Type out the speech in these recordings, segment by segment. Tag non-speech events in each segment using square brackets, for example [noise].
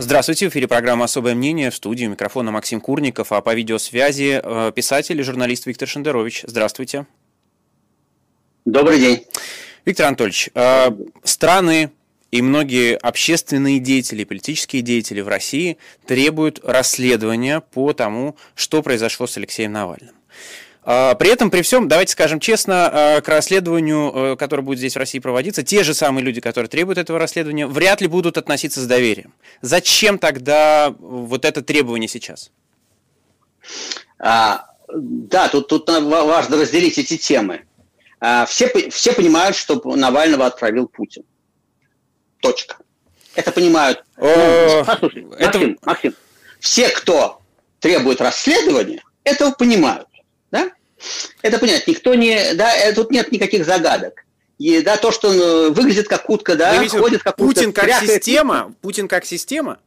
Здравствуйте, в эфире программа «Особое мнение». В студии микрофона Максим Курников, а по видеосвязи э, писатель и журналист Виктор Шендерович. Здравствуйте. Добрый день. Виктор Анатольевич, э, страны и многие общественные деятели, политические деятели в России требуют расследования по тому, что произошло с Алексеем Навальным. А, при этом, при всем, давайте скажем честно, а, к расследованию, э, которое будет здесь в России проводиться, те же самые люди, которые требуют этого расследования, вряд ли будут относиться с доверием. Зачем тогда вот это требование сейчас? А, да, тут, тут важно разделить эти темы. А, все, все понимают, что Навального отправил Путин. Точка. Это понимают. Ну, послушай, это... Максим, Максим, все, кто требует расследования, этого понимают. Это понятно. Никто не, да, э, тут нет никаких загадок. И, да, то, что он выглядит как утка, да, Вы ходит как утка. Путин как система? Путин как система?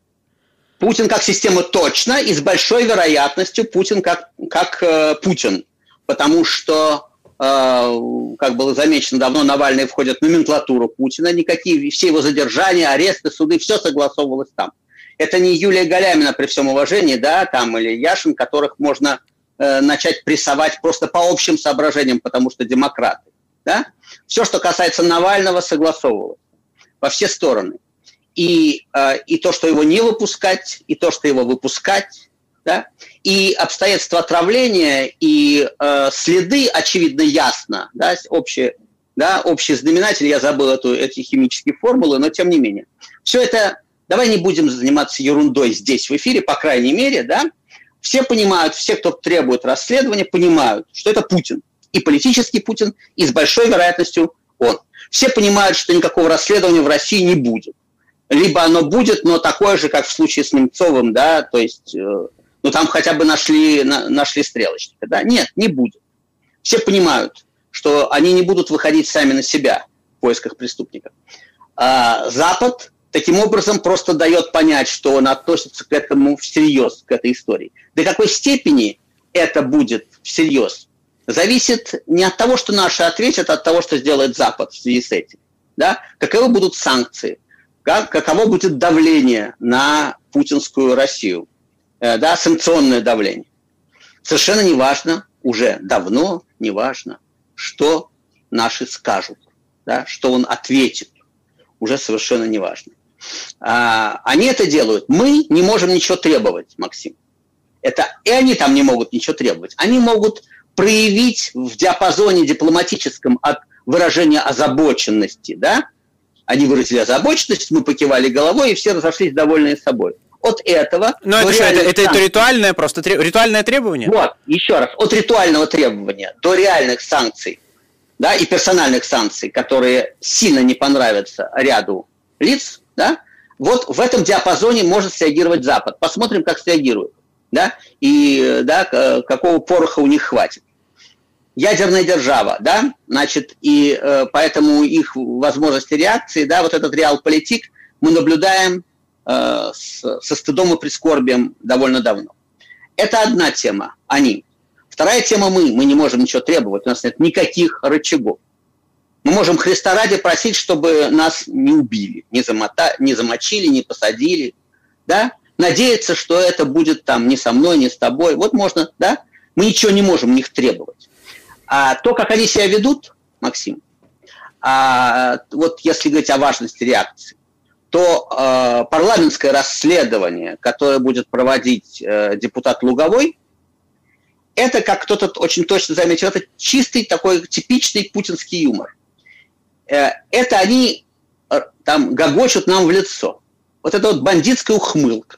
Путин как система точно, и с большой вероятностью Путин как, как э, Путин. Потому что, э, как было замечено давно, Навальный входит в номенклатуру Путина, никакие, все его задержания, аресты, суды, все согласовывалось там. Это не Юлия Галямина, при всем уважении, да, там, или Яшин, которых можно Э, начать прессовать просто по общим соображениям, потому что демократы. Да? Все, что касается Навального, согласовывалось во все стороны. И, э, и то, что его не выпускать, и то, что его выпускать, да? и обстоятельства отравления, и э, следы, очевидно, ясно, да, общие, да, общий знаменатель, я забыл эту, эти химические формулы, но тем не менее. Все это, давай не будем заниматься ерундой здесь в эфире, по крайней мере, да, все понимают, все, кто требует расследования, понимают, что это Путин. И политический Путин, и с большой вероятностью он. Все понимают, что никакого расследования в России не будет. Либо оно будет, но такое же, как в случае с Немцовым, да, то есть, э, ну там хотя бы нашли, на, нашли стрелочника, да. Нет, не будет. Все понимают, что они не будут выходить сами на себя в поисках преступников. А Запад таким образом просто дает понять, что он относится к этому всерьез, к этой истории. До какой степени это будет всерьез, зависит не от того, что наши ответят, а от того, что сделает Запад в связи с этим. Да? Каковы будут санкции, как, каково будет давление на путинскую Россию, э, да, санкционное давление. Совершенно неважно, уже давно неважно, что наши скажут, да, что он ответит, уже совершенно неважно. А, они это делают. Мы не можем ничего требовать, Максим. Это, и они там не могут ничего требовать. Они могут проявить в диапазоне дипломатическом от выражения озабоченности, да? Они выразили озабоченность, мы покивали головой, и все разошлись довольные собой. От этого... Но это что, это, это, это ритуальное просто, ритуальное требование? Вот, еще раз, от ритуального требования до реальных санкций, да, и персональных санкций, которые сильно не понравятся ряду лиц, да, вот в этом диапазоне может среагировать Запад. Посмотрим, как среагирует, да, и да, какого пороха у них хватит. Ядерная держава, да, значит, и э, поэтому их возможности реакции, да, вот этот реал-политик мы наблюдаем э, с, со стыдом и прискорбием довольно давно. Это одна тема, они. Вторая тема мы, мы не можем ничего требовать, у нас нет никаких рычагов. Мы можем Христа ради просить, чтобы нас не убили, не, замота, не замочили, не посадили, да? Надеяться, что это будет там не со мной, не с тобой. Вот можно, да? Мы ничего не можем у них требовать. А то, как они себя ведут, Максим, а, вот если говорить о важности реакции, то э, парламентское расследование, которое будет проводить э, депутат Луговой, это, как кто-то очень точно заметил, это чистый такой типичный путинский юмор. Э, это они э, там гогочут нам в лицо. Вот это вот бандитская ухмылка.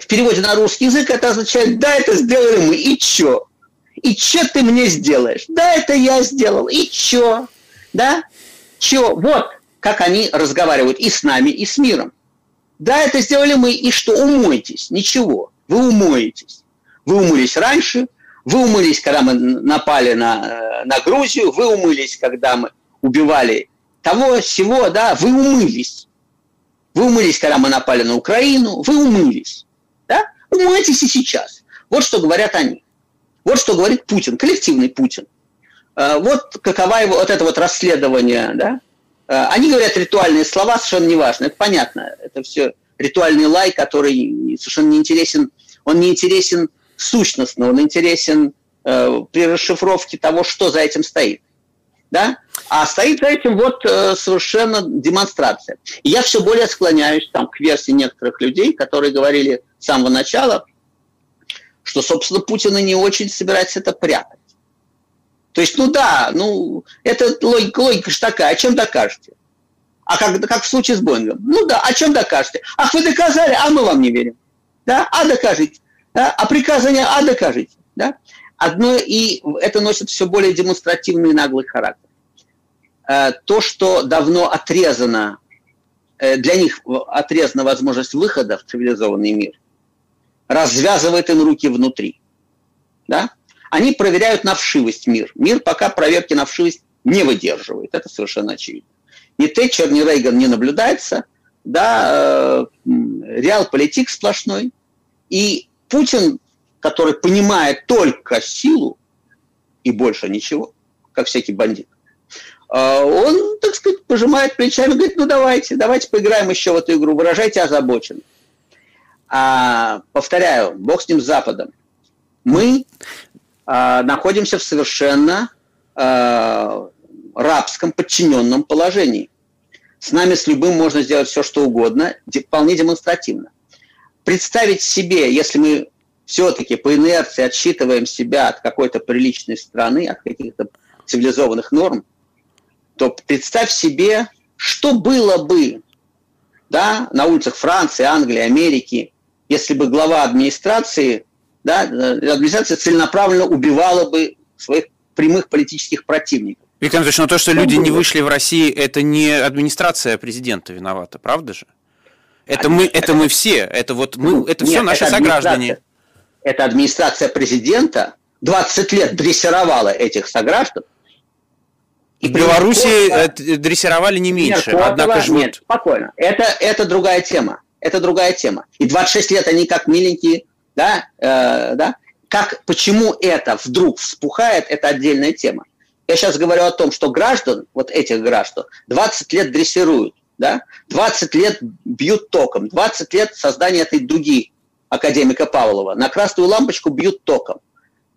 В переводе на русский язык это означает, да, это сделали мы, и чё? И чё ты мне сделаешь? Да, это я сделал, и чё? Да? Чё? Вот как они разговаривают и с нами, и с миром. Да, это сделали мы, и что? Умойтесь. Ничего. Вы умоетесь. Вы умылись раньше, вы умылись, когда мы напали на, э, на Грузию, вы умылись, когда мы убивали того, всего, да, вы умылись. Вы умылись, когда мы напали на Украину, вы умылись. Да? Умойтесь и сейчас. Вот что говорят они. Вот что говорит Путин, коллективный Путин. А, вот какова его, вот это вот расследование, да? А, они говорят ритуальные слова, совершенно неважно, это понятно, это все ритуальный лай, который совершенно не интересен, он не интересен сущностно, он интересен э, при расшифровке того, что за этим стоит. Да? А стоит за этим вот э, совершенно демонстрация. И я все более склоняюсь там, к версии некоторых людей, которые говорили с самого начала, что, собственно, Путин и не очень собирается это прятать. То есть, ну да, ну, это логика, логика же такая, о чем докажете? А как, как в случае с Боингом? Ну да, о чем докажете? Ах, вы доказали, а мы вам не верим. Да? А докажите. Да? А приказание, а докажите. Да? Одно, и это носит все более демонстративный наглый характер. Э, то, что давно отрезано, э, для них отрезана возможность выхода в цивилизованный мир, развязывает им руки внутри. Да? Они проверяют на вшивость мир. Мир пока проверки на вшивость не выдерживает. Это совершенно очевидно. Ни Тэтчер, ни Рейган не наблюдается. Да, э, реал политик сплошной. И Путин, который понимает только силу и больше ничего, как всякий бандит, э, он, так сказать, пожимает плечами, говорит, ну давайте, давайте поиграем еще в эту игру, выражайте озабоченность. А, повторяю, бог с ним с Западом. Мы а, находимся в совершенно а, рабском подчиненном положении. С нами, с любым, можно сделать все, что угодно, вполне демонстративно. Представить себе, если мы все-таки по инерции отсчитываем себя от какой-то приличной страны, от каких-то цивилизованных норм, то представь себе, что было бы да, на улицах Франции, Англии, Америки, если бы глава администрации, да, администрация целенаправленно убивала бы своих прямых политических противников. Виктор Анатольевич, но то, что люди не вышли в России, это не администрация президента виновата, правда же? Это мы, это мы все, это вот мы, это Нет, все наши это сограждане. Это администрация президента 20 лет дрессировала этих сограждан. И в Беларуси Котова, дрессировали не меньше, Котова, однако же Нет, спокойно. Это, это другая тема. Это другая тема. И 26 лет они как миленькие, да, э, да. Как, почему это вдруг вспухает, это отдельная тема. Я сейчас говорю о том, что граждан, вот этих граждан, 20 лет дрессируют, да? 20 лет бьют током, 20 лет создания этой дуги академика Павлова. На красную лампочку бьют током.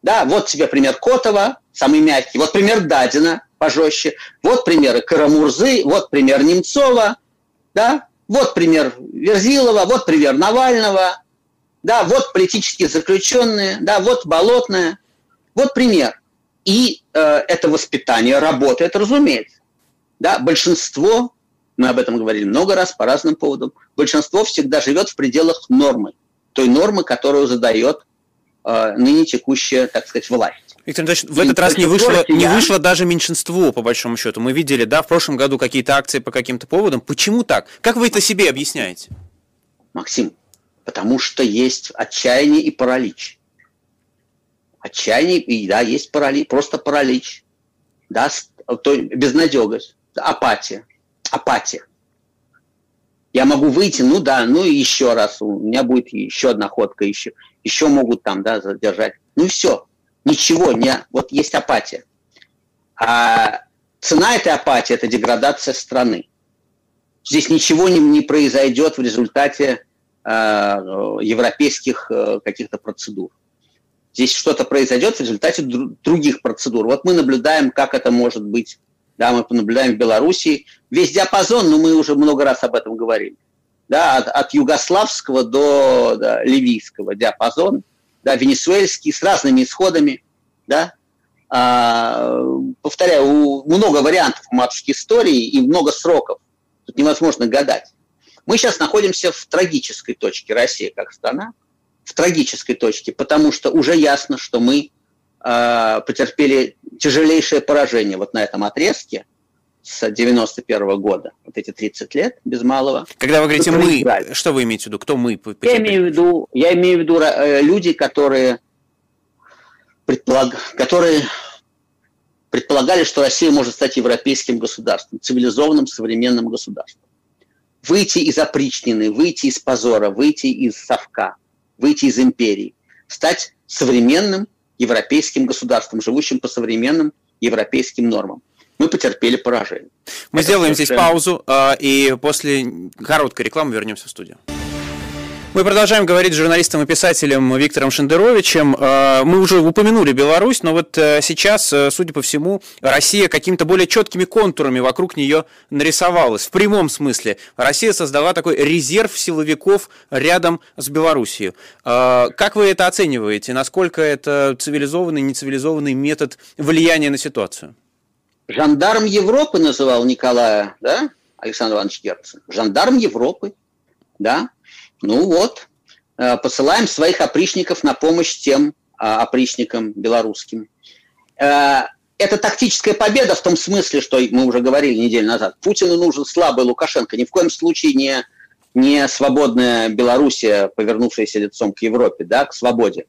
Да, вот тебе пример Котова, самый мягкий. Вот пример Дадина, пожестче. Вот примеры Карамурзы, вот пример Немцова, да, вот пример Верзилова, вот пример Навального, да, вот политические заключенные, да, вот Болотная. Вот пример. И э, это воспитание работает, разумеется. Да, большинство, мы об этом говорили много раз по разным поводам, большинство всегда живет в пределах нормы, той нормы, которую задает э, ныне текущая, так сказать, власть. Виктор Ильич, в этот раз не вышло, не вышло даже меньшинство, по большому счету. Мы видели, да, в прошлом году какие-то акции по каким-то поводам. Почему так? Как вы это себе объясняете? Максим, потому что есть отчаяние и паралич отчаяние, и да, есть паралич, просто паралич, да, то, безнадегость, апатия, апатия. Я могу выйти, ну да, ну и еще раз, у меня будет еще одна ходка, еще, еще могут там, да, задержать. Ну и все, ничего, не, вот есть апатия. А цена этой апатии – это деградация страны. Здесь ничего не, не произойдет в результате э, европейских э, каких-то процедур. Здесь что-то произойдет в результате других процедур. Вот мы наблюдаем, как это может быть. Да, мы наблюдаем в Белоруссии. Весь диапазон, ну мы уже много раз об этом говорили. Да, от, от югославского до да, ливийского диапазон, да, венесуэльский, с разными исходами. Да. А, повторяю, много вариантов матушки истории и много сроков. Тут невозможно гадать. Мы сейчас находимся в трагической точке России как страна в трагической точке, потому что уже ясно, что мы э, потерпели тяжелейшее поражение вот на этом отрезке с 91 -го года, вот эти 30 лет без малого. Когда вы говорите «мы», что вы имеете в виду? Кто «мы»? Я имею в виду, я имею в виду э, люди, которые, предполаг... которые предполагали, что Россия может стать европейским государством, цивилизованным современным государством. Выйти из опричнины, выйти из позора, выйти из совка – выйти из империи, стать современным европейским государством, живущим по современным европейским нормам. Мы потерпели поражение. Мы Это сделаем здесь паузу, а, и после короткой рекламы вернемся в студию. Мы продолжаем говорить с журналистом и писателем Виктором Шендеровичем. Э, мы уже упомянули Беларусь, но вот э, сейчас, э, судя по всему, Россия какими-то более четкими контурами вокруг нее нарисовалась. В прямом смысле. Россия создала такой резерв силовиков рядом с Белоруссией. Как вы это оцениваете? Насколько это цивилизованный, нецивилизованный метод влияния на ситуацию? Жандарм Европы называл Николая, да, Александр Иванович Герцен. Жандарм Европы, да, ну вот, э, посылаем своих опричников на помощь тем а, опричникам белорусским. Э, это тактическая победа в том смысле, что мы уже говорили неделю назад. Путину нужен слабый Лукашенко, ни в коем случае не, не свободная Белоруссия, повернувшаяся лицом к Европе, да, к свободе.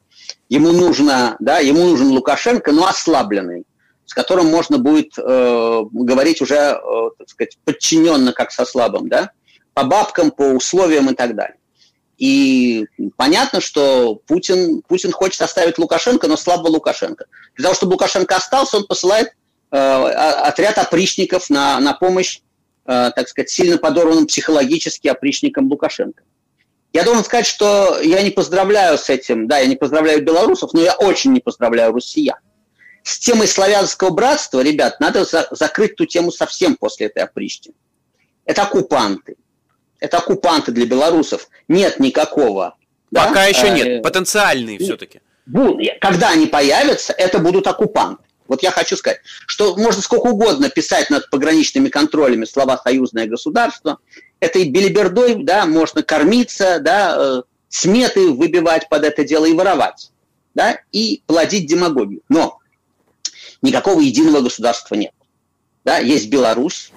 Ему, нужно, да, ему нужен Лукашенко, но ослабленный, с которым можно будет э, говорить уже, э, так сказать, подчиненно, как со слабым, да, по бабкам, по условиям и так далее. И понятно, что Путин, Путин хочет оставить Лукашенко, но слабо Лукашенко. Для того, чтобы Лукашенко остался, он посылает э, отряд опричников на, на помощь, э, так сказать, сильно подорванным психологически опричникам Лукашенко. Я должен сказать, что я не поздравляю с этим, да, я не поздравляю белорусов, но я очень не поздравляю россиян. С темой славянского братства, ребят, надо за, закрыть ту тему совсем после этой опричнины. Это оккупанты это оккупанты для белорусов. Нет никакого. Пока да? еще нет, э, потенциальные все-таки. Когда они появятся, это будут оккупанты. Вот я хочу сказать, что можно сколько угодно писать над пограничными контролями слова «союзное государство». Этой белибердой да, можно кормиться, да, э, сметы выбивать под это дело и воровать. Да, и плодить демагогию. Но никакого единого государства нет. Да, есть Беларусь,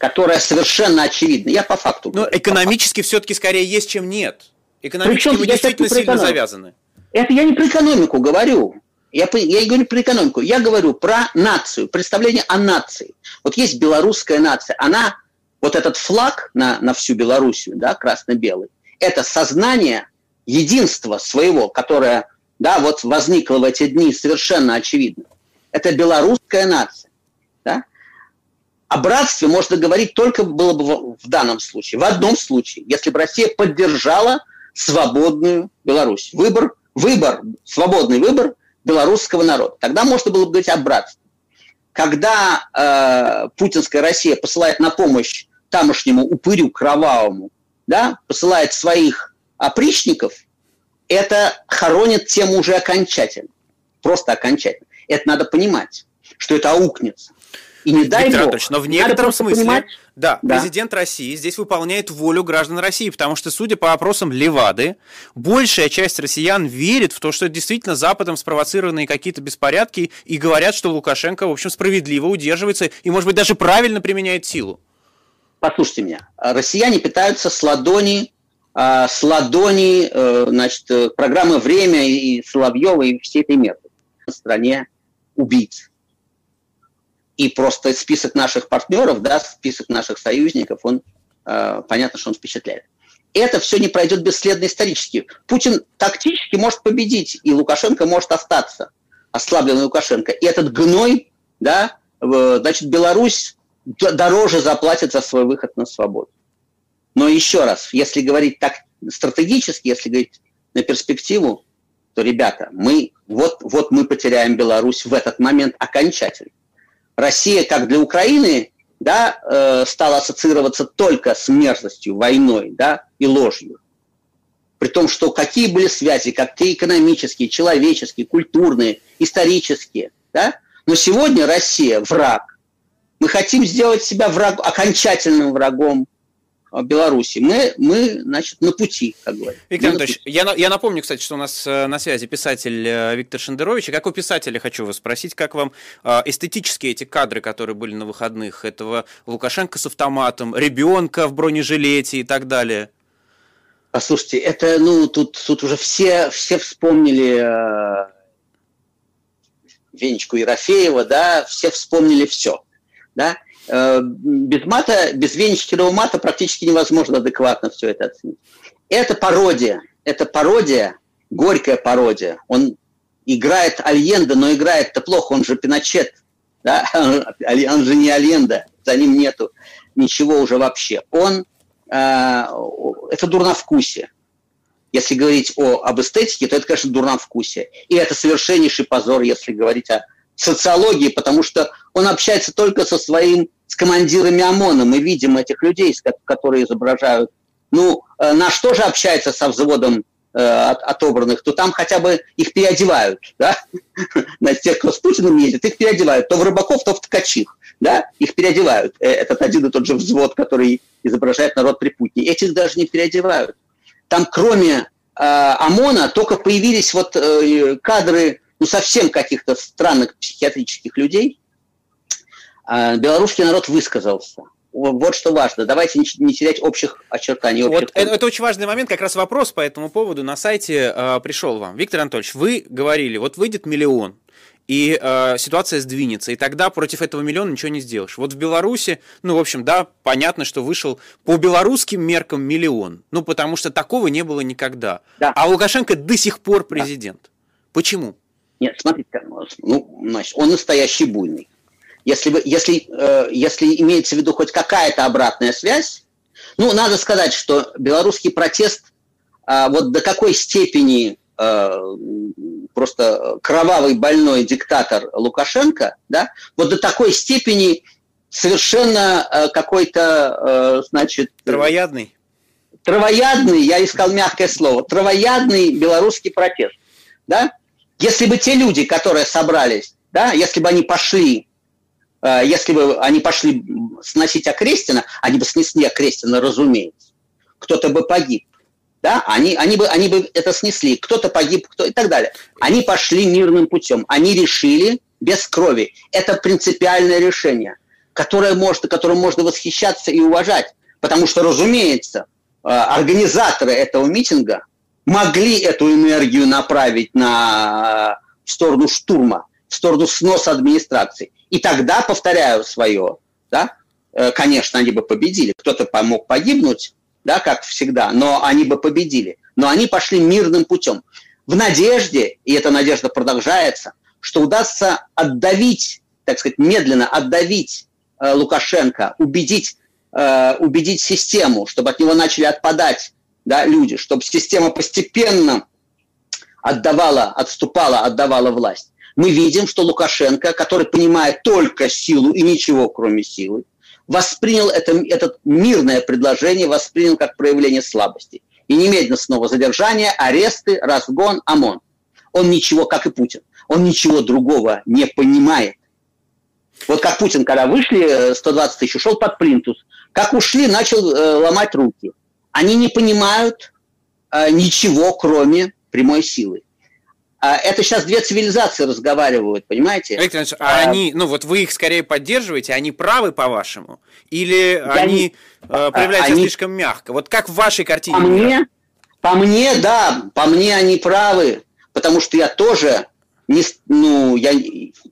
которая совершенно очевидна. Я по факту. Но экономически все-таки скорее есть, чем нет. Экономически Причем, мы действительно сильно завязаны. Это я не про экономику говорю. Я, я говорю про экономику. Я говорю про нацию, представление о нации. Вот есть белорусская нация. Она, вот этот флаг на, на всю Белоруссию, да, красно-белый, это сознание единства своего, которое да, вот возникло в эти дни совершенно очевидно. Это белорусская нация. О братстве можно говорить только было бы в данном случае, в одном случае, если бы Россия поддержала свободную Беларусь. Выбор, выбор, свободный выбор белорусского народа. Тогда можно было бы говорить о братстве. Когда э, путинская Россия посылает на помощь тамошнему упырю кровавому, да, посылает своих опричников, это хоронит тему уже окончательно. Просто окончательно. Это надо понимать, что это аукнется. И не дай Виктор Анатольевич, но в некотором смысле, понимать... да, да, президент России здесь выполняет волю граждан России, потому что, судя по опросам Левады, большая часть россиян верит в то, что действительно Западом спровоцированные какие-то беспорядки, и говорят, что Лукашенко, в общем, справедливо удерживается и, может быть, даже правильно применяет силу. Послушайте меня, россияне питаются с ладони, а, с ладони э, значит, э, программы «Время» и Соловьева и всей этой методы в стране убийц и просто список наших партнеров, да, список наших союзников, он, э, понятно, что он впечатляет. Это все не пройдет бесследно исторически. Путин тактически может победить, и Лукашенко может остаться, ослабленный Лукашенко. И этот гной, да, значит, Беларусь дороже заплатит за свой выход на свободу. Но еще раз, если говорить так стратегически, если говорить на перспективу, то, ребята, мы, вот, вот мы потеряем Беларусь в этот момент окончательно. Россия, как для Украины, да, э, стала ассоциироваться только с мерзостью, войной да, и ложью. При том, что какие были связи, какие экономические, человеческие, культурные, исторические. Да? Но сегодня Россия враг. Мы хотим сделать себя враг, окончательным врагом Беларуси. Мы, мы, значит, на пути, как говорят. Виктор Анатольевич, я, я напомню, кстати, что у нас э, на связи писатель э, Виктор Шендерович. И как у писателя хочу вас спросить, как вам эстетические эти кадры, которые были на выходных, этого Лукашенко с автоматом, ребенка в бронежилете и так далее? Послушайте, это, ну, тут, тут уже все, все вспомнили э, Венечку Ерофеева, да, все вспомнили все, да, Э, без мата, без венчатого мата практически невозможно адекватно все это оценить. Это пародия, это пародия, горькая пародия. Он играет Альенда, но играет-то плохо, он же Пиночет, да? [laughs] он же не Альенда, за ним нету ничего уже вообще. Он, э, это дурновкусие. Если говорить о, об эстетике, то это, конечно, дурном вкусе. И это совершеннейший позор, если говорить о социологии, потому что он общается только со своим, с командирами ОМОНа. Мы видим этих людей, которые изображают. Ну, э, наш тоже общается со взводом э, от, отобранных, то там хотя бы их переодевают, да, [laughs] на тех, кто с Путиным ездит, их переодевают, то в рыбаков, то в ткачих, да, их переодевают. Э, этот один и тот же взвод, который изображает народ при Путине. Этих даже не переодевают. Там кроме э, ОМОНа только появились вот э, кадры ну, совсем каких-то странных психиатрических людей, белорусский народ высказался. Вот что важно. Давайте не терять общих очертаний. Общих вот это, это очень важный момент, как раз вопрос по этому поводу на сайте э, пришел вам. Виктор Анатольевич, вы говорили, вот выйдет миллион, и э, ситуация сдвинется, и тогда против этого миллиона ничего не сделаешь. Вот в Беларуси, ну, в общем, да, понятно, что вышел по белорусским меркам миллион, ну, потому что такого не было никогда. Да. А Лукашенко до сих пор президент. Да. Почему? Нет, смотрите, ну, значит, он настоящий буйный. Если, вы, если, э, если имеется в виду хоть какая-то обратная связь, ну, надо сказать, что белорусский протест э, вот до какой степени э, просто кровавый больной диктатор Лукашенко, да, вот до такой степени совершенно э, какой-то, э, значит... Травоядный? Травоядный, я искал мягкое слово, травоядный белорусский протест, да, если бы те люди, которые собрались, да, если бы они пошли, если бы они пошли сносить Окрестина, они бы снесли Окрестина, разумеется. Кто-то бы погиб. Да, они, они, бы, они бы это снесли, кто-то погиб, кто и так далее. Они пошли мирным путем, они решили без крови. Это принципиальное решение, которое может, которым можно восхищаться и уважать. Потому что, разумеется, э, организаторы этого митинга могли эту энергию направить на, в сторону штурма, в сторону сноса администрации. И тогда, повторяю свое, да, э, конечно, они бы победили. Кто-то помог погибнуть, да, как всегда, но они бы победили. Но они пошли мирным путем. В надежде, и эта надежда продолжается, что удастся отдавить, так сказать, медленно отдавить э, Лукашенко, убедить, э, убедить систему, чтобы от него начали отпадать да, люди, чтобы система постепенно отдавала, отступала, отдавала власть. Мы видим, что Лукашенко, который понимает только силу и ничего кроме силы, воспринял это, это мирное предложение, воспринял как проявление слабости. И немедленно снова задержание, аресты, разгон, ОМОН. Он ничего, как и Путин, он ничего другого не понимает. Вот как Путин, когда вышли, 120 тысяч, ушел под плинтус. Как ушли, начал э, ломать руки они не понимают э, ничего, кроме прямой силы. А это сейчас две цивилизации разговаривают, понимаете? Виктор Ильич, а, а они, ну вот вы их скорее поддерживаете, они правы по-вашему? Или я они не, э, проявляются они, слишком мягко? Вот как в вашей картине? По мне, по мне, да, по мне они правы, потому что я тоже не, ну, я,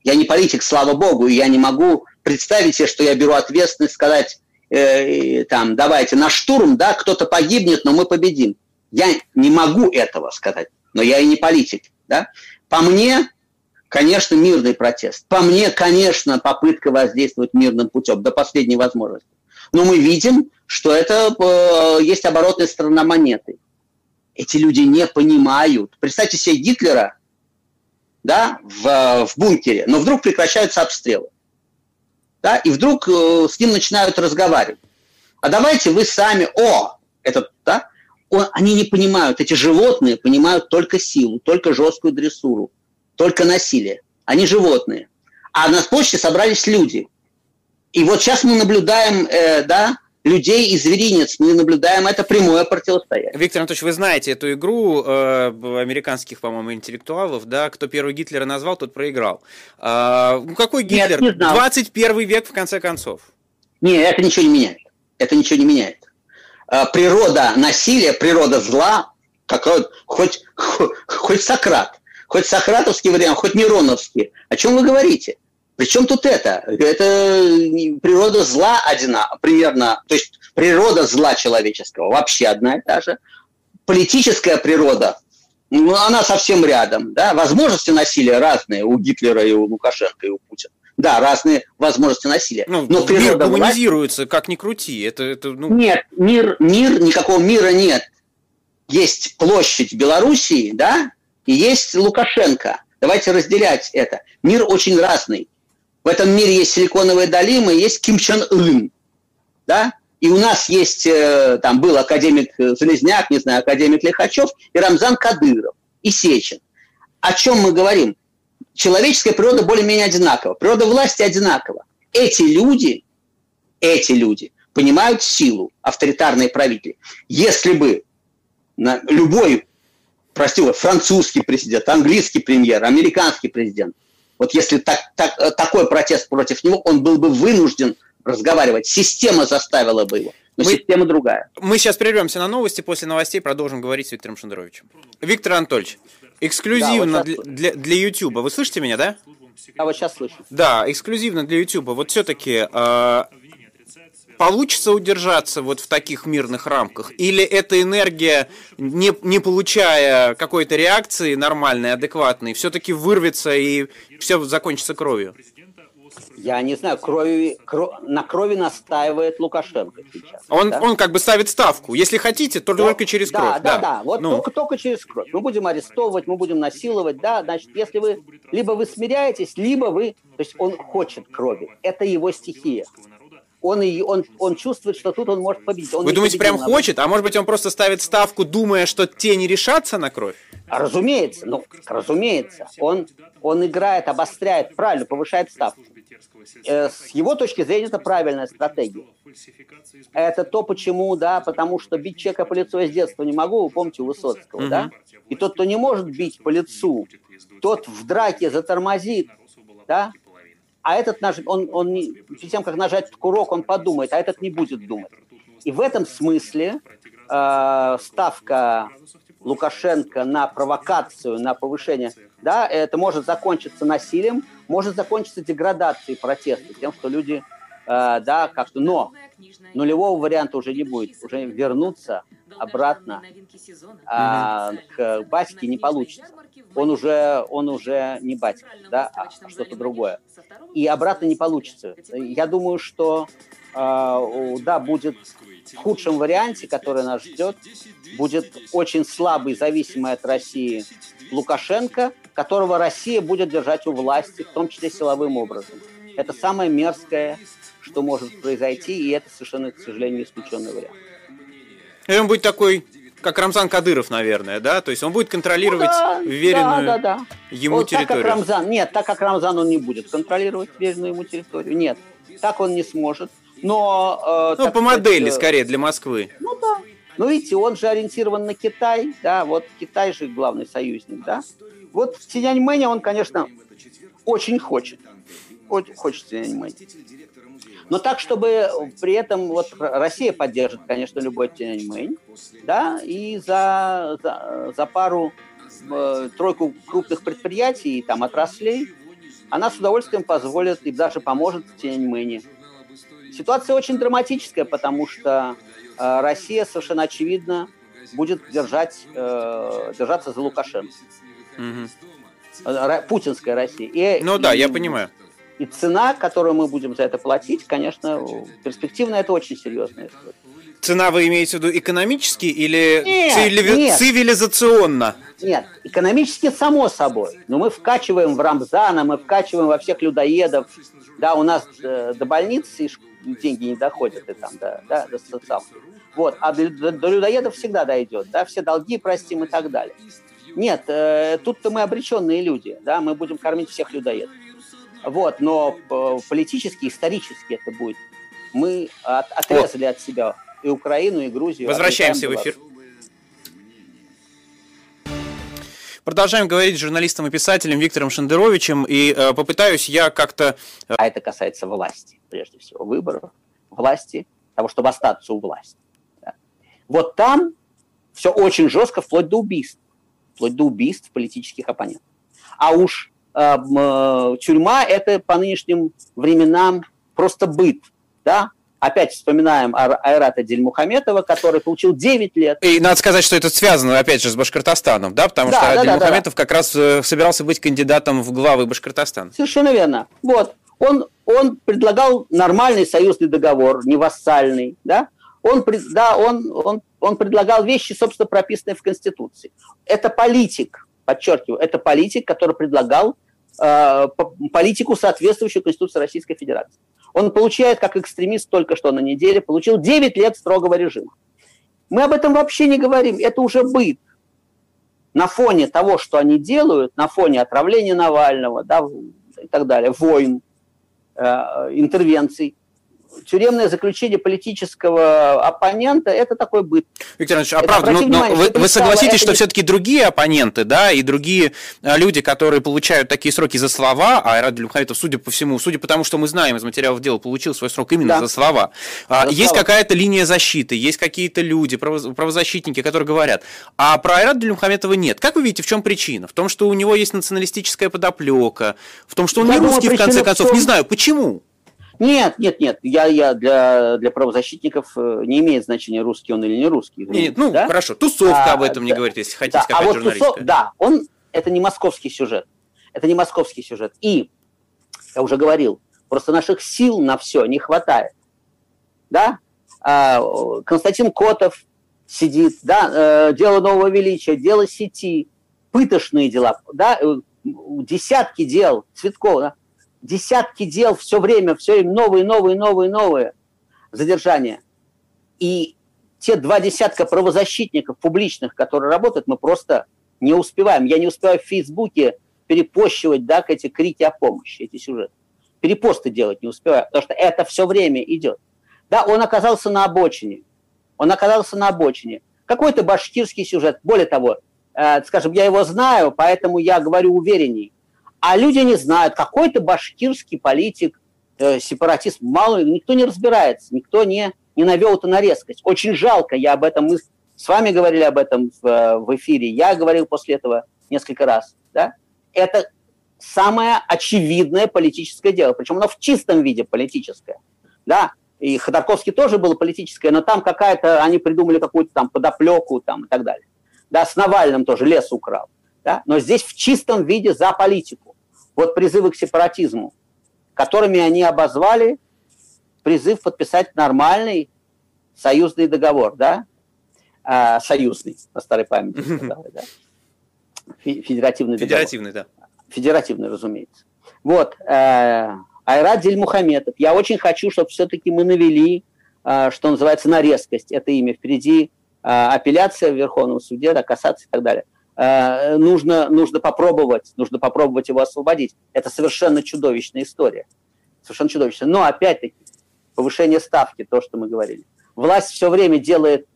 я не политик, слава богу, и я не могу представить себе, что я беру ответственность сказать, э, там, давайте на штурм, да, кто-то погибнет, но мы победим. Я не могу этого сказать, но я и не политик, да. По мне, конечно, мирный протест. По мне, конечно, попытка воздействовать мирным путем до последней возможности. Но мы видим, что это э, есть оборотная сторона монеты. Эти люди не понимают. Представьте себе Гитлера да, в, в бункере, но вдруг прекращаются обстрелы да, и вдруг э, с ним начинают разговаривать. А давайте вы сами, о, этот, да, он, они не понимают, эти животные понимают только силу, только жесткую дрессуру, только насилие. Они животные. А на почте собрались люди. И вот сейчас мы наблюдаем, э, да, людей и зверинец. Мы наблюдаем это прямое противостояние. Виктор Анатольевич, вы знаете эту игру э, американских, по-моему, интеллектуалов, да, кто первый Гитлера назвал, тот проиграл. Э, какой Гитлер? Нет, не 21 век, в конце концов. Не, это ничего не меняет. Это ничего не меняет. Э, природа насилия, природа зла, какой, хоть, [laughs] хоть, Сократ, хоть сократовский вариант, хоть Нероновский. О чем вы говорите? Причем тут это? Это природа зла одна, примерно, то есть природа зла человеческого вообще одна и та же. Политическая природа, ну, она совсем рядом. Да? Возможности насилия разные у Гитлера и у Лукашенко и у Путина. Да, разные возможности насилия. Ну, Но мир гуманизируется, власть... как ни крути. Это, это, ну... Нет, мир, мир, никакого мира нет. есть площадь Белоруссии, да, и есть Лукашенко. Давайте разделять это. Мир очень разный. В этом мире есть Силиконовая долина, есть Ким Чен Ын, да, и у нас есть, э, там был академик Железняк, не знаю, академик Лихачев, и Рамзан Кадыров, и Сечин. О чем мы говорим? Человеческая природа более-менее одинакова, природа власти одинакова. Эти люди, эти люди понимают силу авторитарные правители. Если бы на любой, прости, французский президент, английский премьер, американский президент, вот если так, так, такой протест против него, он был бы вынужден разговаривать. Система заставила бы его. Но мы, система другая. Мы сейчас прервемся на новости, после новостей продолжим говорить с Виктором Шендеровичем. Виктор Анатольевич, эксклюзивно да, вот для, для, для YouTube. Вы слышите меня, да? А вот сейчас слышу. Да, эксклюзивно для YouTube. Вот все-таки э, получится удержаться вот в таких мирных рамках? Или эта энергия, не, не получая какой-то реакции нормальной, адекватной, все-таки вырвется и все закончится кровью? Я не знаю, крови, кро, на крови настаивает Лукашенко сейчас. Он, да? он как бы ставит ставку. Если хотите, то да, только через да, кровь. Да, да, да. Вот ну. только, только через кровь. Мы будем арестовывать, мы будем насиловать. Да, значит, если вы либо вы смиряетесь, либо вы... То есть он хочет крови. Это его стихия он, и, он, он чувствует, что тут он может победить. Он Вы думаете, прям хочет? А может быть, он просто ставит ставку, думая, что те не решатся на кровь? А, разумеется, ну, разумеется. Он, он играет, обостряет, правильно, повышает ставку. Э, с его точки зрения, это правильная стратегия. Это то, почему, да, потому что бить человека по лицу я с детства не могу, вы помните Высоцкого, угу. да? И тот, кто не может бить по лицу, тот в драке затормозит, да, а этот наж... он, он не... перед тем, как нажать курок, он подумает, а этот не будет думать. И в этом смысле э, ставка Лукашенко на провокацию, на повышение, да, это может закончиться насилием, может закончиться деградацией протеста, тем, что люди, э, да, как-то, но нулевого варианта уже не будет, уже вернуться обратно а, к батьке не получится. Он уже, он уже не батька, да, а что-то другое. И обратно не получится. Я думаю, что да, будет в худшем варианте, который нас ждет, будет очень слабый, зависимый от России Лукашенко, которого Россия будет держать у власти, в том числе силовым образом. Это самое мерзкое, что может произойти, и это совершенно, к сожалению, исключенный вариант. И он будет такой, как Рамзан Кадыров, наверное, да? То есть он будет контролировать ну, да, веренную да, да, да. ему вот территорию. Так, как Рамзан, нет, так как Рамзан он не будет контролировать веренную ему территорию. Нет, так он не сможет. Но, э, ну, по модели, сказать, скорее, для Москвы. Ну да. Ну, видите, он же ориентирован на Китай, да, вот Китай же главный союзник, да. Вот в Тяньаньмэне он, конечно, очень хочет. Очень хочет Тяньаньмэнь. Но так, чтобы при этом вот Россия поддержит, конечно, любой Тяньаньмэнь, да, и за, за, за пару, э, тройку крупных предприятий, там, отраслей, она с удовольствием позволит и даже поможет Тяньаньмэне. Ситуация очень драматическая, потому что э, Россия совершенно очевидно будет держать, э, держаться за Лукашенко. Угу. Путинская Россия. И, ну да, и, я понимаю. И цена, которую мы будем за это платить, конечно, перспективно это очень серьезная история. Цена вы имеете в виду экономически или нет, цивили... нет. цивилизационно? Нет, экономически само собой. Но мы вкачиваем в Рамзана, мы вкачиваем во всех людоедов. Да, у нас э, до больницы деньги не доходят и там, да, да, до социалки. Вот, а до, до людоедов всегда дойдет, да, все долги простим и так далее. Нет, э, тут-то мы обреченные люди, да, мы будем кормить всех людоедов. Вот, но э, политически, исторически это будет. Мы от, отрезали О. от себя и Украину, и Грузию. Возвращаемся в эфир. Продолжаем говорить с журналистом и писателем Виктором Шендеровичем, и э, попытаюсь я как-то... Э, а это касается власти, прежде всего, выборов, власти, того, чтобы остаться у власти. Да. Вот там все очень жестко, вплоть до убийств. Вплоть до убийств политических оппонентов. А уж Э, э, тюрьма – это по нынешним временам просто быт, да, Опять вспоминаем Айрата Дельмухаметова, который получил 9 лет. И надо сказать, что это связано, опять же, с Башкортостаном, да? Потому да, что да, Дельмухаметов да, да, как раз э, собирался быть кандидатом в главы Башкортостана. Совершенно верно. Вот. Он, он предлагал нормальный союзный договор, не вассальный, да? Он, да, он, он он предлагал вещи, собственно, прописанные в Конституции. Это политик, подчеркиваю, это политик, который предлагал э, политику, соответствующую Конституции Российской Федерации. Он получает, как экстремист, только что на неделе, получил 9 лет строгого режима. Мы об этом вообще не говорим, это уже быт. На фоне того, что они делают, на фоне отравления Навального да, и так далее, войн, э, интервенций, тюремное заключение политического оппонента – это такой быт. Виктор Иванович, а правда, ну, но вы, вы согласитесь, что не... все-таки другие оппоненты, да, и другие а, люди, которые получают такие сроки за слова, а Айрат Дельмухаметов, судя по всему, судя по тому, что мы знаем из материалов дела, получил свой срок именно да. за слова, а, за есть какая-то линия защиты, есть какие-то люди, правозащитники, которые говорят, а про Айрата Дельмухаметова нет. Как вы видите, в чем причина? В том, что у него есть националистическая подоплека, в том, что он Я не русский, в конце концов, не знаю, почему? Нет, нет, нет. Я, я для, для правозащитников э, не имеет значения, русский он или не русский. Нет, ну да? хорошо, тусовка а, об этом да, не говорит, если хотите, да, а вот тусов, Да, он, это не московский сюжет. Это не московский сюжет. И, я уже говорил, просто наших сил на все не хватает. Да? А, Константин Котов сидит, да, э, дело нового величия, дело сети, пытошные дела, да, э, десятки дел, Цветкова, да? Десятки дел все время, все время новые, новые, новые, новые задержания. И те два десятка правозащитников публичных, которые работают, мы просто не успеваем. Я не успеваю в Фейсбуке перепощивать да, эти крики о помощи, эти сюжеты. Перепосты делать не успеваю, потому что это все время идет. Да, он оказался на обочине. Он оказался на обочине. Какой-то башкирский сюжет. Более того, э, скажем, я его знаю, поэтому я говорю уверенней. А люди не знают, какой-то башкирский политик, э, сепаратист, мало, никто не разбирается, никто не, не навел это на резкость. Очень жалко, я об этом, мы с вами говорили об этом в, э, в эфире, я говорил после этого несколько раз. Да? Это самое очевидное политическое дело, причем оно в чистом виде политическое. Да? И Ходорковский тоже было политическое, но там какая-то, они придумали какую-то там подоплеку там, и так далее. Да, с Навальным тоже лес украл. Да? Но здесь в чистом виде за политику. Вот призывы к сепаратизму, которыми они обозвали призыв подписать нормальный союзный договор, да? А, союзный, по старой памяти сказали, да? Федеративный договор. Федеративный, да. Федеративный, разумеется. Вот, э, Айрат Дельмухаметов. Я очень хочу, чтобы все-таки мы навели, э, что называется, на резкость это имя. Впереди э, апелляция в Верховном суде, да, касаться и так далее. Э, нужно, нужно попробовать, нужно попробовать его освободить. Это совершенно чудовищная история. Совершенно чудовищная. Но опять-таки, повышение ставки, то, что мы говорили. Власть все время делает,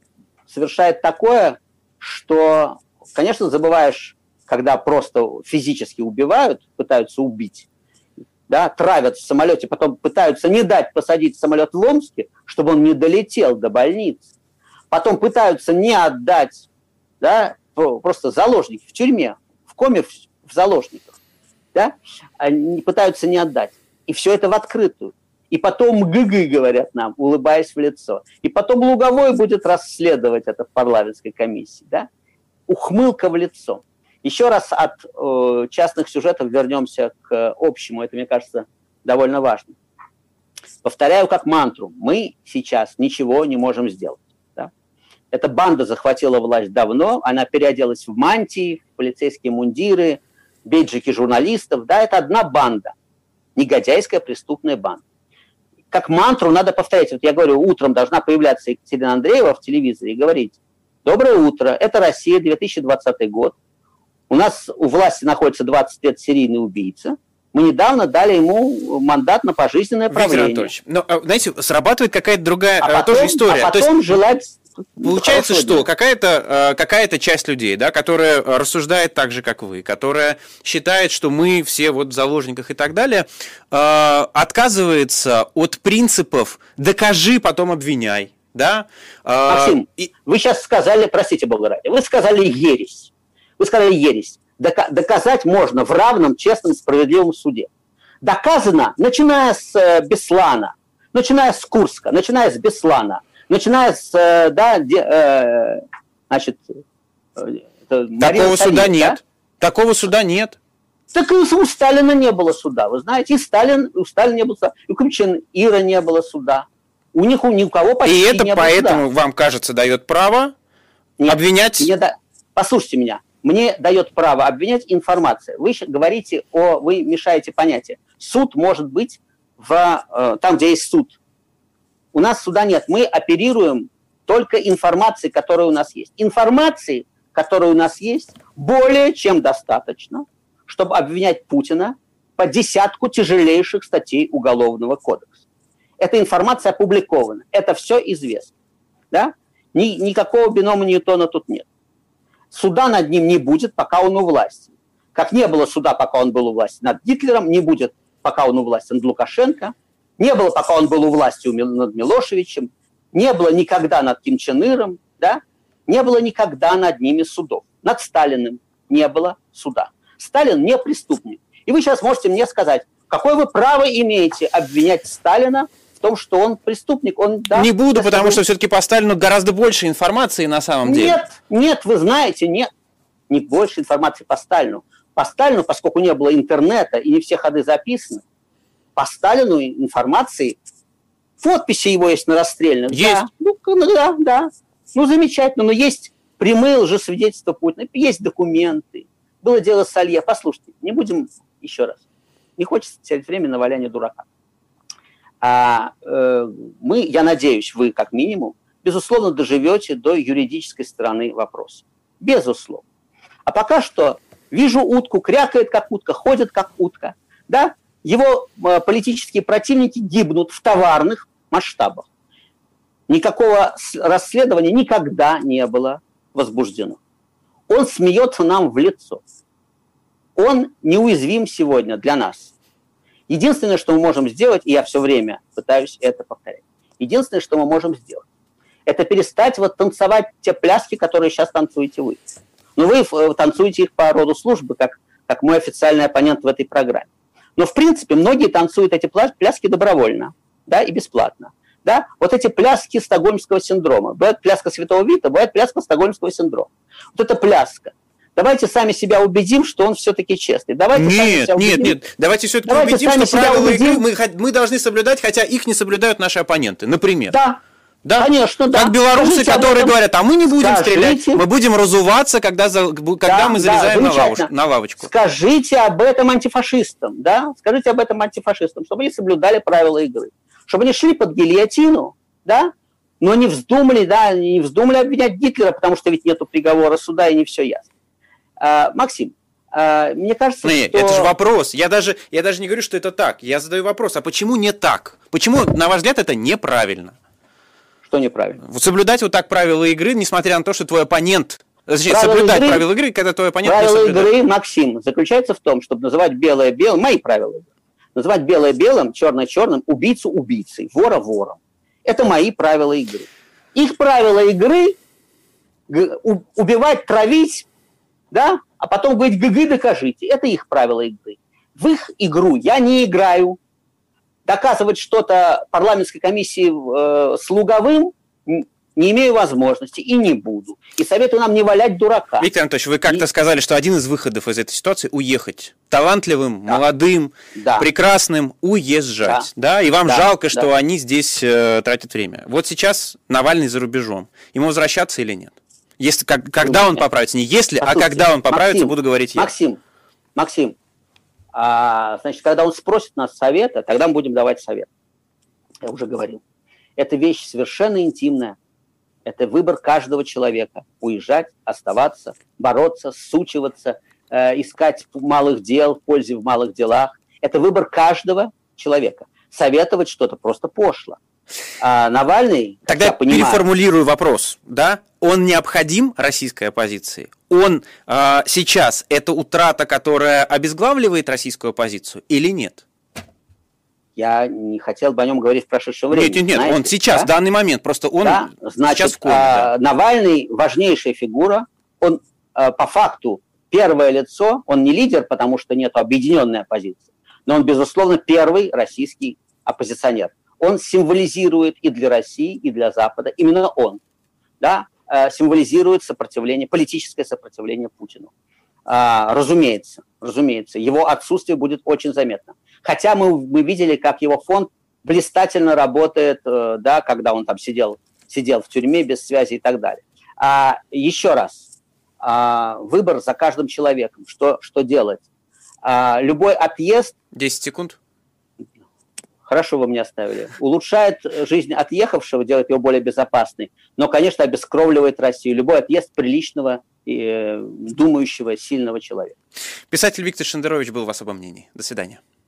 совершает такое, что, конечно, забываешь, когда просто физически убивают, пытаются убить, да, травят в самолете, потом пытаются не дать посадить самолет в Омске, чтобы он не долетел до больницы. Потом пытаются не отдать да, просто заложники в тюрьме, в коме в заложниках, да, они пытаются не отдать. И все это в открытую. И потом ГГ говорят нам, улыбаясь в лицо. И потом Луговой будет расследовать это в парламентской комиссии. Да? Ухмылка в лицо. Еще раз от э, частных сюжетов вернемся к общему. Это, мне кажется, довольно важно. Повторяю как мантру. Мы сейчас ничего не можем сделать. Эта банда захватила власть давно, она переоделась в мантии, в полицейские мундиры, бейджики журналистов. Да, это одна банда, негодяйская преступная банда. Как мантру надо повторять. Вот я говорю, утром должна появляться Екатерина Андреева в телевизоре и говорить, доброе утро, это Россия, 2020 год. У нас у власти находится 20 лет серийный убийца. Мы недавно дали ему мандат на пожизненное правление. Виктор Анатольевич, но, а, знаете, срабатывает какая-то другая а потом, тоже история. А потом То есть... желать Получается, что какая-то э, какая часть людей, да, которая рассуждает так же, как вы, которая считает, что мы все вот в заложниках и так далее, э, отказывается от принципов «докажи, потом обвиняй». Да? Э, Максим, и... вы сейчас сказали, простите бога ради, вы сказали ересь. Вы сказали ересь. Доказать можно в равном, честном, справедливом суде. Доказано, начиная с Беслана, начиная с Курска, начиная с Беслана – начиная с, э, да, де, э, значит, э, Такого суда нет. Да? Такого суда нет. Так и у Сталина не было суда, вы знаете, и Сталин, у Сталина не было суда, и у Кумчин Ира не было суда. У них у ни у кого почти И это не поэтому, суда. вам кажется, дает право Нет, обвинять... Мне да... Послушайте меня. Мне дает право обвинять информация. Вы говорите о... Вы мешаете понятие. Суд может быть в, э, там, где есть суд. У нас суда нет. Мы оперируем только информацией, которая у нас есть. Информации, которая у нас есть, более чем достаточно, чтобы обвинять Путина по десятку тяжелейших статей Уголовного кодекса. Эта информация опубликована, это все известно. Да? Ни, никакого бинома Ньютона тут нет. Суда над ним не будет, пока он у власти. Как не было суда, пока он был у власти над Гитлером, не будет, пока он у власти над Лукашенко, не было, пока он был у власти над Милошевичем, не было никогда над Ким Чен Иром, да? не было никогда над ними судов. Над Сталиным не было суда. Сталин не преступник. И вы сейчас можете мне сказать, какое вы право имеете обвинять Сталина в том, что он преступник? Он, да, не буду, потому что все-таки по Сталину гораздо больше информации на самом деле. Нет, нет, вы знаете, нет. Не больше информации по Сталину. По Сталину, поскольку не было интернета и не все ходы записаны, по Сталину информации, подписи его есть на расстрельных. Есть. Да, ну, да, да. Ну, замечательно, но есть прямые лжесвидетельства Путина, есть документы. Было дело с Алье. Послушайте, не будем еще раз. Не хочется терять время на валяние дурака. А э, мы, я надеюсь, вы как минимум, безусловно, доживете до юридической стороны вопроса. Безусловно. А пока что вижу утку, крякает как утка, ходит как утка. Да? Его э, политические противники гибнут в товарных масштабах. Никакого расследования никогда не было возбуждено. Он смеется нам в лицо. Он неуязвим сегодня для нас. Единственное, что мы можем сделать, и я все время пытаюсь это повторять, единственное, что мы можем сделать, это перестать вот танцевать те пляски, которые сейчас танцуете вы. Но вы э, танцуете их по роду службы, как, как мой официальный оппонент в этой программе. Но, в принципе, многие танцуют эти пляски добровольно да, и бесплатно. Да? Вот эти пляски стокгольмского синдрома. Бывает пляска Святого Вита, бывает пляска стокгольмского синдрома. Вот эта пляска. Давайте сами себя убедим, что он все-таки честный. Давайте нет, сами нет, нет. Давайте все-таки Давайте убедим, что правила убедим. игры мы, мы должны соблюдать, хотя их не соблюдают наши оппоненты. Например. Да. Да, конечно, да. Как белорусы, Скажите которые говорят, а мы не будем Скажите. стрелять, мы будем разуваться, когда, когда да, мы залезаем да, на, лавуш, на лавочку. Скажите об этом антифашистам, да? Скажите об этом антифашистам, чтобы они соблюдали правила игры чтобы они шли под гильотину, да, но не вздумали, да, не вздумали обвинять Гитлера, потому что ведь нету приговора суда и не все ясно. А, Максим, а, мне кажется, Нет, что... это же вопрос. Я даже, я даже не говорю, что это так. Я задаю вопрос, а почему не так? Почему, на ваш взгляд, это неправильно? Что неправильно? Вот соблюдать вот так правила игры, несмотря на то, что твой оппонент Точнее, правила соблюдать игры, правила игры, когда твой оппонент правила игры, Максим, заключается в том, чтобы называть белое белым, мои правила игры, называть белое белым, черное черным, убийцу убийцей, вора вором. Это мои правила игры. Их правила игры убивать, травить, да, а потом говорить ГГ докажите. Это их правила игры. В их игру я не играю. Доказывать что-то парламентской комиссии э, слуговым не имею возможности и не буду. И советую нам не валять дурака. Виктор Анатольевич, вы как-то и... сказали, что один из выходов из этой ситуации – уехать. Талантливым, да. молодым, да. прекрасным уезжать. Да. да? И вам да. жалко, что да. они здесь э, тратят время. Вот сейчас Навальный за рубежом. Ему возвращаться или нет? Если, как, когда он поправится? Не если, а когда он поправится, Максим, буду говорить я. Максим, Максим, а, значит, когда он спросит нас совета, тогда мы будем давать совет. Я уже говорил. Это вещь совершенно интимная это выбор каждого человека. Уезжать, оставаться, бороться, сучиваться, э, искать малых дел, в пользе в малых делах. Это выбор каждого человека. Советовать что-то просто пошло. А Навальный, Тогда я понимаю, переформулирую вопрос, да? Он необходим российской оппозиции? Он э, сейчас это утрата, которая обезглавливает российскую оппозицию или нет? Я не хотел бы о нем говорить в прошедшем времени. Нет, нет, нет, знаете, он сейчас, да? в данный момент, просто он да? Значит, сейчас в коме. Да. Навальный важнейшая фигура, он а, по факту первое лицо, он не лидер, потому что нет объединенной оппозиции, но он, безусловно, первый российский оппозиционер. Он символизирует и для России, и для Запада, именно он, да, а, символизирует сопротивление, политическое сопротивление Путину. А, разумеется, разумеется, его отсутствие будет очень заметно. Хотя мы, мы видели, как его фонд блистательно работает, э, да, когда он там сидел, сидел в тюрьме без связи и так далее. А еще раз, а, выбор за каждым человеком, что, что делать. А, любой отъезд... 10 секунд. Хорошо вы мне оставили. Улучшает жизнь отъехавшего, делает его более безопасной, но, конечно, обескровливает Россию. Любой отъезд приличного и э, думающего, сильного человека. Писатель Виктор Шендерович был в особом мнении. До свидания.